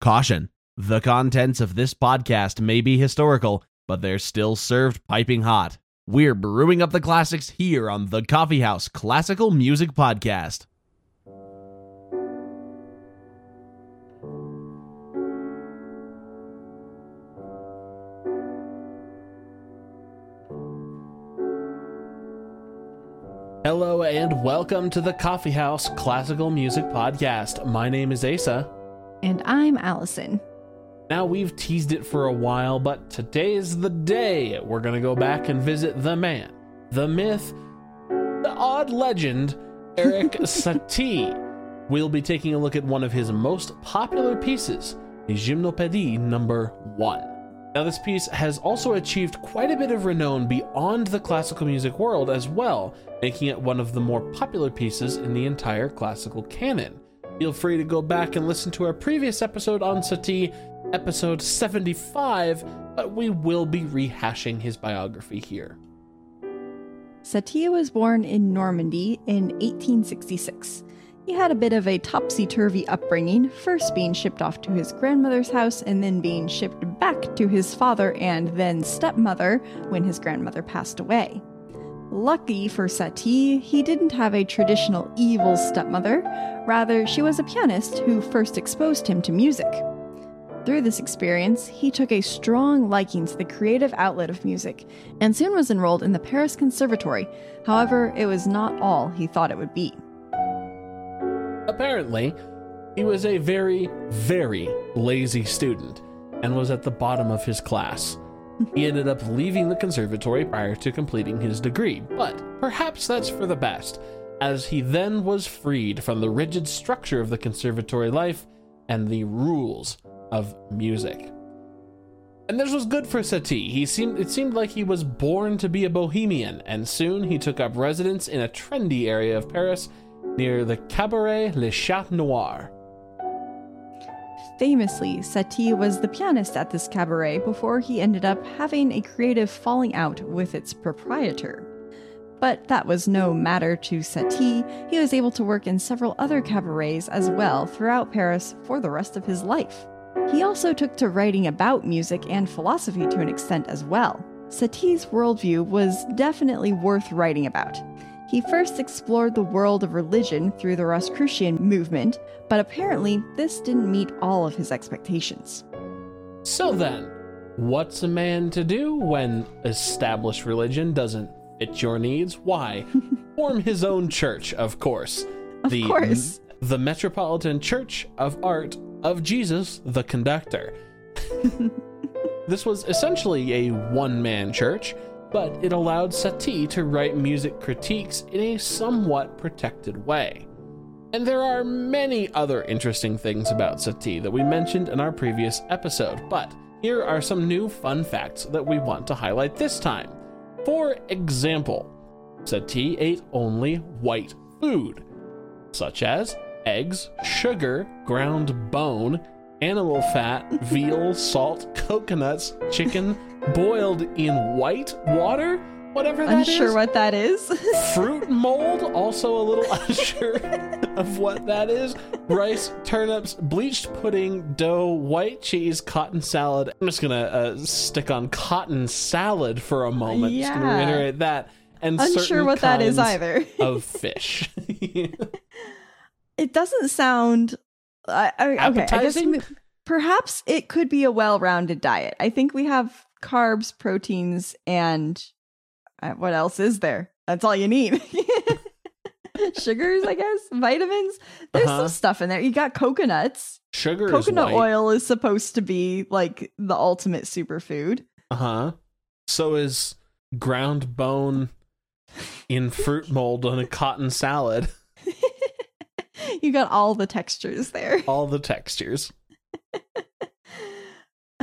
Caution the contents of this podcast may be historical, but they're still served piping hot. We're brewing up the classics here on the Coffee House Classical Music Podcast. Hello and welcome to the Coffee House Classical Music Podcast. My name is Asa. And I'm Allison. Now, we've teased it for a while, but today is the day we're going to go back and visit the man, the myth, the odd legend, Erik Satie. We'll be taking a look at one of his most popular pieces, the Gymnopédie number 1. Now, this piece has also achieved quite a bit of renown beyond the classical music world as well, making it one of the more popular pieces in the entire classical canon. Feel free to go back and listen to our previous episode on Satie, episode 75, but we will be rehashing his biography here. Satie was born in Normandy in 1866. He had a bit of a topsy turvy upbringing, first being shipped off to his grandmother's house and then being shipped back to his father and then stepmother when his grandmother passed away. Lucky for Satie, he didn't have a traditional evil stepmother, rather, she was a pianist who first exposed him to music. Through this experience, he took a strong liking to the creative outlet of music and soon was enrolled in the Paris Conservatory. However, it was not all he thought it would be. Apparently, he was a very, very lazy student and was at the bottom of his class. He ended up leaving the conservatory prior to completing his degree, but perhaps that's for the best, as he then was freed from the rigid structure of the conservatory life and the rules of music. And this was good for Satie. He seemed it seemed like he was born to be a bohemian, and soon he took up residence in a trendy area of Paris near the Cabaret Le Chat Noir. Famously, Satie was the pianist at this cabaret before he ended up having a creative falling out with its proprietor. But that was no matter to Satie. He was able to work in several other cabarets as well throughout Paris for the rest of his life. He also took to writing about music and philosophy to an extent as well. Satie's worldview was definitely worth writing about. He first explored the world of religion through the Rosicrucian movement, but apparently this didn't meet all of his expectations. So then, what's a man to do when established religion doesn't fit your needs? Why? Form his own church, of course. Of the, course. The Metropolitan Church of Art of Jesus the Conductor. this was essentially a one man church but it allowed Satie to write music critiques in a somewhat protected way. And there are many other interesting things about Satie that we mentioned in our previous episode, but here are some new fun facts that we want to highlight this time. For example, Satie ate only white food, such as eggs, sugar, ground bone, animal fat, veal, salt, coconuts, chicken, boiled in white water, whatever that Unsure is. what that is. Fruit mold, also a little unsure of what that is. Rice, turnips, bleached pudding, dough, white cheese, cotton salad. I'm just gonna uh, stick on cotton salad for a moment. Just gonna Yeah. reiterate that. And Unsure what that is either. of fish. it doesn't sound. I, I, okay, I guess perhaps it could be a well-rounded diet. I think we have carbs, proteins, and uh, what else is there? That's all you need. Sugars, I guess, vitamins. There's Uh-huh. some stuff in there. You got coconuts. Sugar Coconut oil is supposed to be like the ultimate superfood. Uh huh. So is ground bone in fruit mold on a cotton salad. you got all the textures there. All the textures.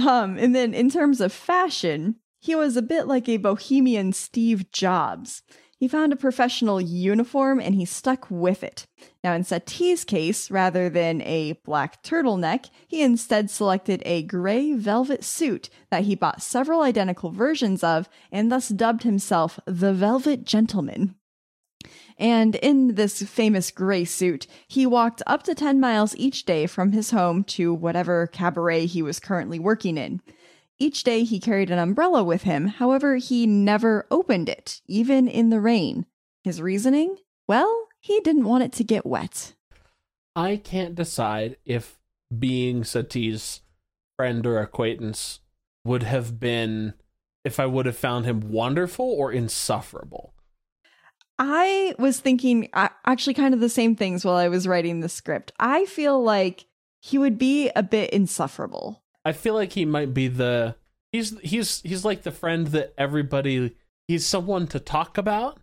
Um, and then in terms of fashion, he was a bit like a bohemian Steve Jobs. He found a professional uniform and he stuck with it. Now, in Satie's case, rather than a black turtleneck, he instead selected a gray velvet suit that he bought several identical versions of and thus dubbed himself the Velvet Gentleman. And in this famous gray suit, he walked up to 10 miles each day from his home to whatever cabaret he was currently working in. Each day he carried an umbrella with him, however, he never opened it, even in the rain. His reasoning? Well, he didn't want it to get wet. I can't decide if being Satie's friend or acquaintance would have been if I would have found him wonderful or insufferable. I was thinking uh, actually kind of the same things while I was writing the script. I feel like he would be a bit insufferable. I feel like he might be the he's he's he's like the friend that everybody he's someone to talk about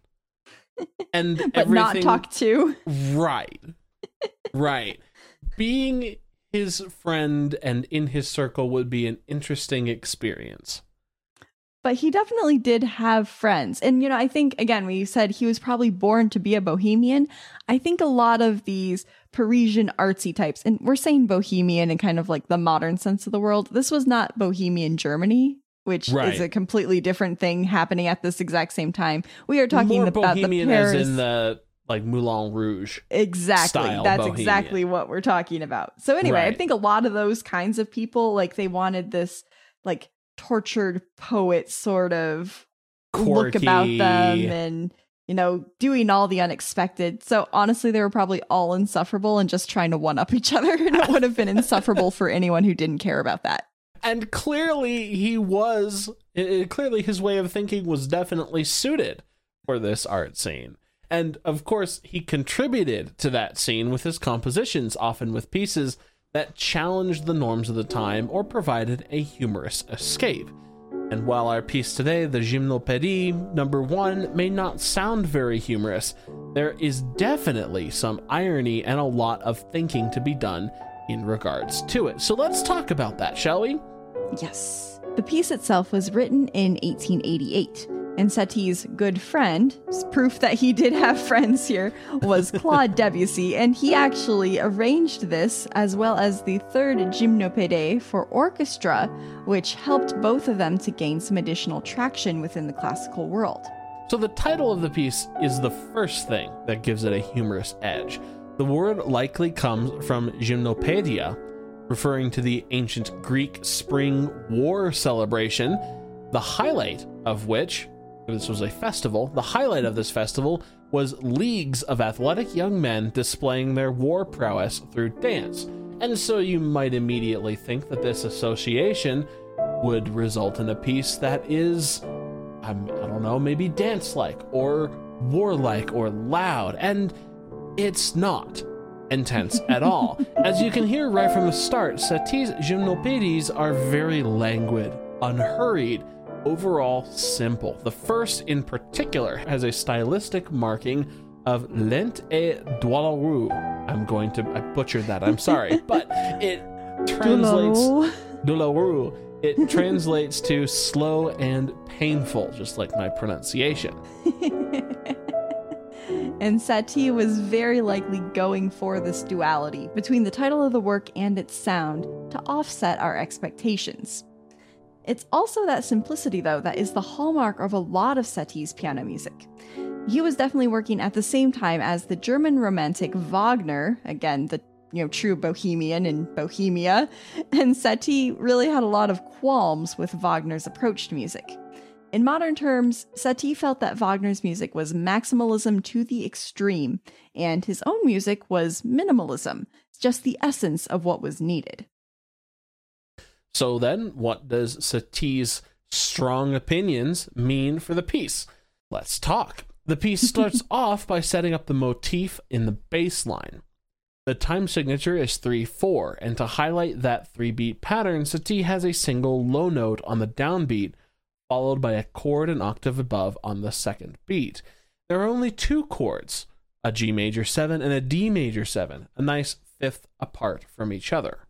and but not talk to. Right. right. Being his friend and in his circle would be an interesting experience. But he definitely did have friends. And, you know, I think, again, when you said he was probably born to be a bohemian, I think a lot of these Parisian artsy types, and we're saying bohemian in kind of like the modern sense of the world, this was not bohemian Germany which right. is a completely different thing happening at this exact same time. We are talking More about bohemian the Paris, as in the like Moulin Rouge. Exactly. That's bohemian. exactly what we're talking about. So anyway, right. I think a lot of those kinds of people like they wanted this like tortured poet sort of Quirky. look about them and you know, doing all the unexpected. So honestly, they were probably all insufferable and just trying to one up each other. And it would have been insufferable for anyone who didn't care about that and clearly he was it, clearly his way of thinking was definitely suited for this art scene and of course he contributed to that scene with his compositions often with pieces that challenged the norms of the time or provided a humorous escape and while our piece today, the Gymnopédie number one, may not sound very humorous, there is definitely some irony and a lot of thinking to be done in regards to it. So let's talk about that, shall we? Yes. The piece itself was written in 1888, and Satie's good friend, proof that he did have friends here, was Claude Debussy, and he actually arranged this as well as the third Gymnopédie for orchestra, which helped both of them to gain some additional traction within the classical world. So the title of the piece is the first thing that gives it a humorous edge. The word likely comes from gymnopedia, referring to the ancient Greek spring war celebration, the highlight of which, this was a festival, the highlight of this festival was leagues of athletic young men displaying their war prowess through dance. And so you might immediately think that this association would result in a piece that is, um, I don't know, maybe dance like or warlike or loud. And it's not intense at all. As you can hear right from the start, Satie's gymnopédies are very languid, unhurried, overall simple. The first in particular has a stylistic marking of lent et douloureux. I'm going to I butchered that. I'm sorry, but it translates douloureux. It translates to slow and painful, just like my pronunciation. and Satie was very likely going for this duality between the title of the work and its sound to offset our expectations. It's also that simplicity, though, that is the hallmark of a lot of Satie's piano music. He was definitely working at the same time as the German romantic Wagner, again, the you know, true bohemian in Bohemia, and Satie really had a lot of qualms with Wagner's approach to music. In modern terms, Satie felt that Wagner's music was maximalism to the extreme, and his own music was minimalism, just the essence of what was needed. So then, what does Satie's strong opinions mean for the piece? Let's talk. The piece starts off by setting up the motif in the bass line. The time signature is 3 4, and to highlight that three beat pattern, Satie has a single low note on the downbeat followed by a chord an octave above on the second beat. There are only two chords, a G major 7 and a D major 7, a nice fifth apart from each other.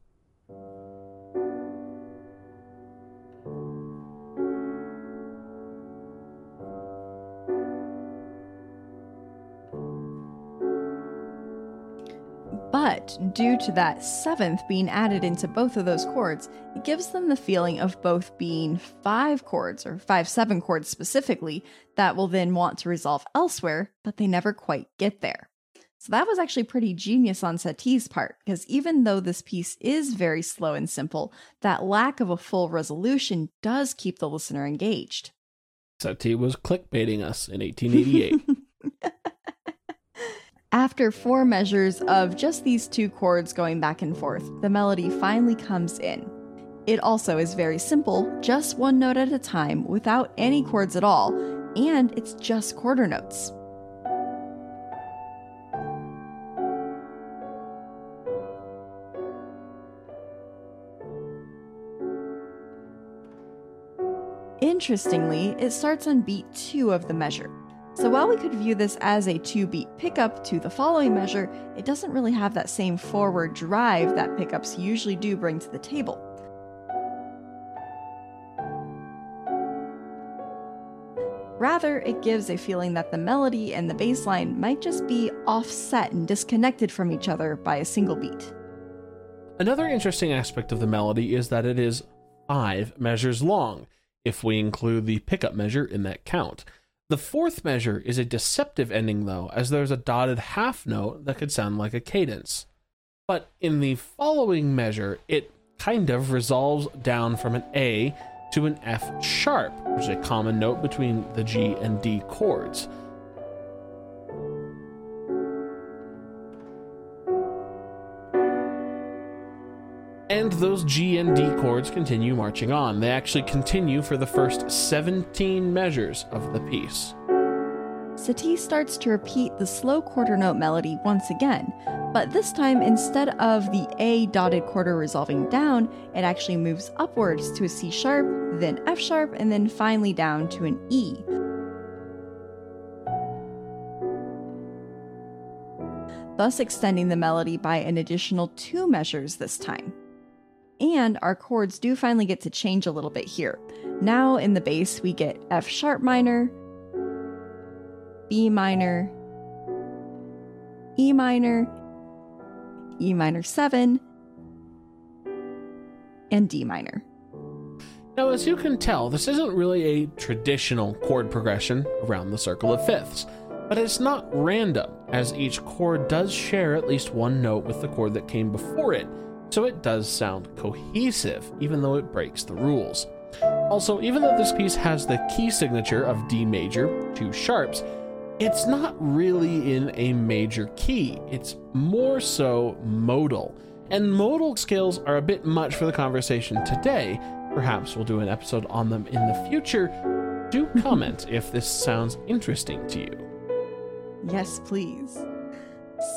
But due to that seventh being added into both of those chords, it gives them the feeling of both being five chords, or five seven chords specifically, that will then want to resolve elsewhere, but they never quite get there. So that was actually pretty genius on Satie's part, because even though this piece is very slow and simple, that lack of a full resolution does keep the listener engaged. Satie was clickbaiting us in 1888. After four measures of just these two chords going back and forth, the melody finally comes in. It also is very simple, just one note at a time without any chords at all, and it's just quarter notes. Interestingly, it starts on beat 2 of the measure. So while we could view this as a 2 beat pickup to the following measure, it doesn't really have that same forward drive that pickups usually do bring to the table. Rather, it gives a feeling that the melody and the bass line might just be offset and disconnected from each other by a single beat. Another interesting aspect of the melody is that it is five measures long, if we include the pickup measure in that count. The fourth measure is a deceptive ending, though, as there's a dotted half note that could sound like a cadence. But in the following measure, it kind of resolves down from an A to an F sharp, which is a common note between the G and D chords. And those G and D chords continue marching on. They actually continue for the first 17 measures of the piece. Satie starts to repeat the slow quarter note melody once again, but this time instead of the A dotted quarter resolving down, it actually moves upwards to a C sharp, then F sharp, and then finally down to an E. Thus extending the melody by an additional two measures this time. And our chords do finally get to change a little bit here. Now in the bass, we get F sharp minor, B minor, E minor, E minor 7, and D minor. Now, as you can tell, this isn't really a traditional chord progression around the circle of fifths, but it's not random, as each chord does share at least one note with the chord that came before it, so it does sound cohesive, even though it breaks the rules. Also, even though this piece has the key signature of D major, two sharps, it's not really in a major key. It's more so modal. And modal scales are a bit much for the conversation today. Perhaps we'll do an episode on them in the future. Do comment if this sounds interesting to you. Yes, please.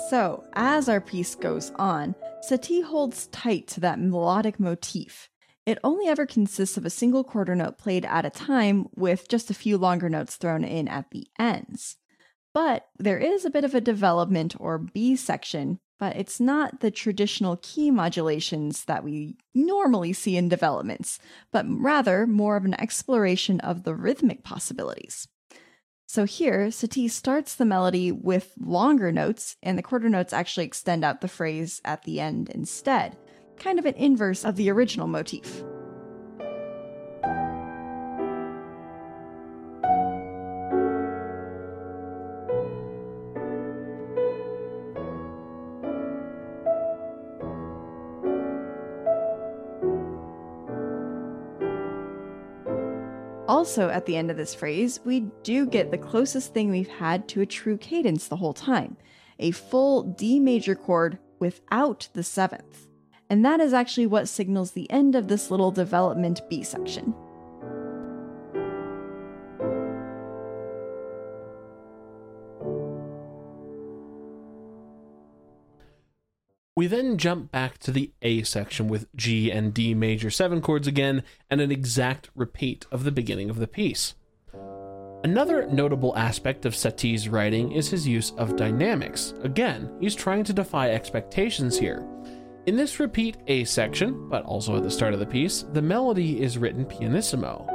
So, as our piece goes on, Satie holds tight to that melodic motif. It only ever consists of a single quarter note played at a time, with just a few longer notes thrown in at the ends. But there is a bit of a development or B section, but it's not the traditional key modulations that we normally see in developments, but rather more of an exploration of the rhythmic possibilities. So here, Satie starts the melody with longer notes, and the quarter notes actually extend out the phrase at the end instead, kind of an inverse of the original motif. Also, at the end of this phrase, we do get the closest thing we've had to a true cadence the whole time a full D major chord without the seventh. And that is actually what signals the end of this little development B section. We then jump back to the A section with G and D major 7 chords again, and an exact repeat of the beginning of the piece. Another notable aspect of Satie's writing is his use of dynamics. Again, he's trying to defy expectations here. In this repeat A section, but also at the start of the piece, the melody is written pianissimo.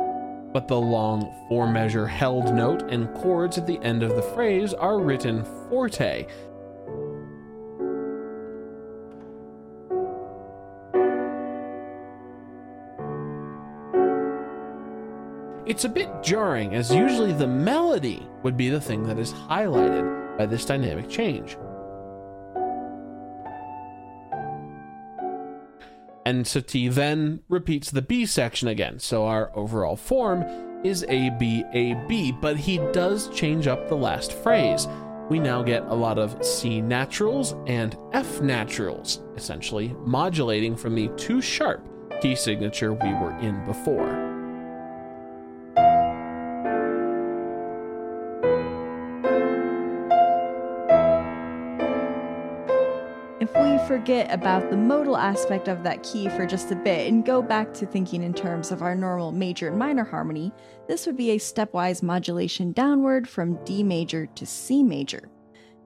But the long four measure held note and chords at the end of the phrase are written forte, it's a bit jarring, as usually the melody would be the thing that is highlighted by this dynamic change. And Satie then repeats the B section again, so our overall form is A B A B, but he does change up the last phrase. We now get a lot of C naturals and F naturals, essentially modulating from the two sharp key signature we were in before. Forget about the modal aspect of that key for just a bit and go back to thinking in terms of our normal major and minor harmony, this would be a stepwise modulation downward from D major to C major.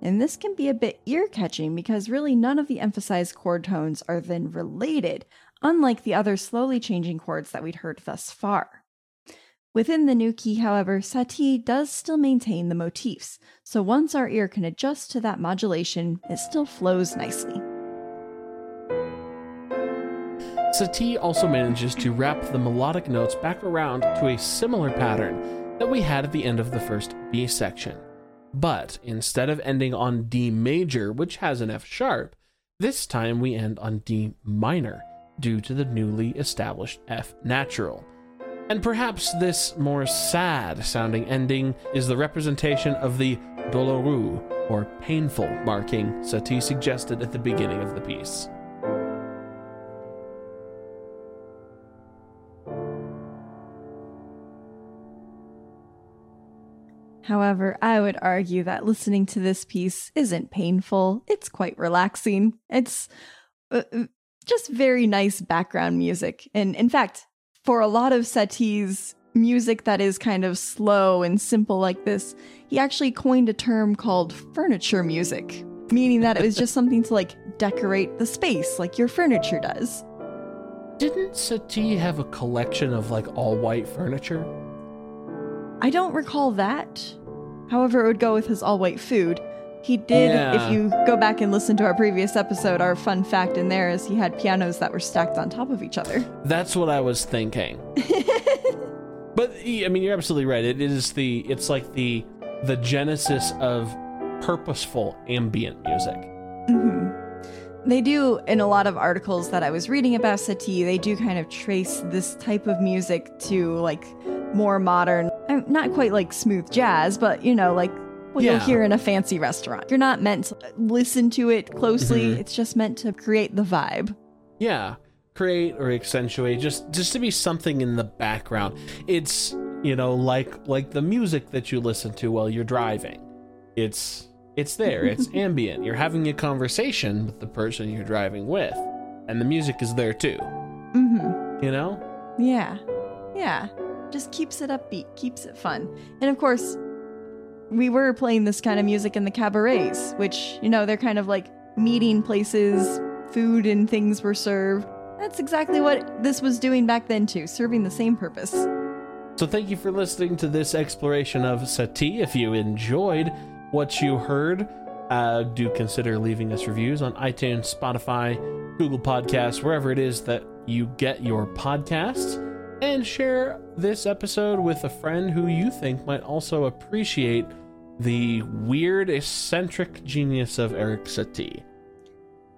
And this can be a bit ear catching because really none of the emphasized chord tones are then related, unlike the other slowly changing chords that we'd heard thus far. Within the new key, however, Satie does still maintain the motifs, so once our ear can adjust to that modulation, it still flows nicely. Satie also manages to wrap the melodic notes back around to a similar pattern that we had at the end of the first B section. But instead of ending on D major, which has an F sharp, this time we end on D minor due to the newly established F natural. And perhaps this more sad sounding ending is the representation of the douloureux, or painful marking Satie suggested at the beginning of the piece. However, I would argue that listening to this piece isn't painful. It's quite relaxing. It's uh, uh just very nice background music. And in fact, for a lot of Satie's music that is kind of slow and simple like this, he actually coined a term called furniture music, meaning that it was just something to like decorate the space like your furniture does. Didn't Satie have a collection of like all white furniture? I don't recall that. However, it would go with his all white food. He did, Yeah. if you go back and listen to our previous episode, our fun fact in there is he had pianos that were stacked on top of each other. That's what I was thinking. but I mean, you're absolutely right. It is the it's like the the genesis of purposeful ambient music. hmm They do, in a lot of articles that I was reading about Satie, they do kind of trace this type of music to like more modern, not quite like smooth jazz, but you know, like what Yeah. you'll hear in a fancy restaurant. You're not meant to listen to it closely, Mhm. it's just meant to create the vibe. Yeah, create or accentuate just just to be something in the background. It's you know like like the music that you listen to while you're driving. It's it's there. It's ambient. You're having a conversation with the person you're driving with, and the music is there too. hmm You know. Yeah. Yeah. Just keeps it upbeat, keeps it fun. And of course, we were playing this kind of music in the cabarets, which, you know, they're kind of like meeting places, food and things were served. That's exactly what this was doing back then, too, serving the same purpose. So thank you for listening to this exploration of Satie. If you enjoyed what you heard, uh, do consider leaving us reviews on iTunes, Spotify, Google Podcasts, wherever it is that you get your podcasts, and share this episode with a friend who you think might also appreciate the weird, eccentric genius of Erik Satie.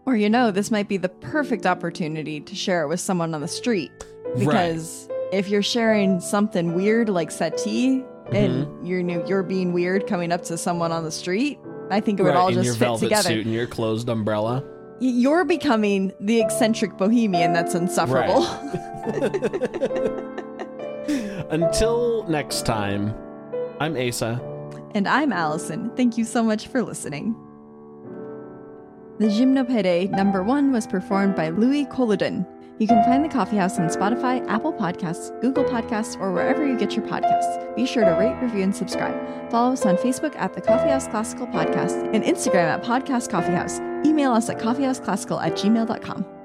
Or, you know, this might be the perfect opportunity to share it with someone on the street. Because if you're sharing something weird like Satie, and mm-hmm. you're new, you're being weird coming up to someone on the street, I think it would right, all just fit together. in your velvet suit and your closed umbrella. You're becoming the eccentric bohemian that's insufferable. Until next time, I'm Asa. and I'm Allison. Thank you so much for listening. The Gymnopédie number one was performed by Louis Colodon. You can find the Coffee House on Spotify, Apple Podcasts, Google Podcasts, or wherever you get your podcasts. Be sure to rate, review, and subscribe. Follow us on Facebook at the Coffee House Classical Podcast and Instagram at Podcast Coffee House. Email us at coffeehouseclassical at gmail.com.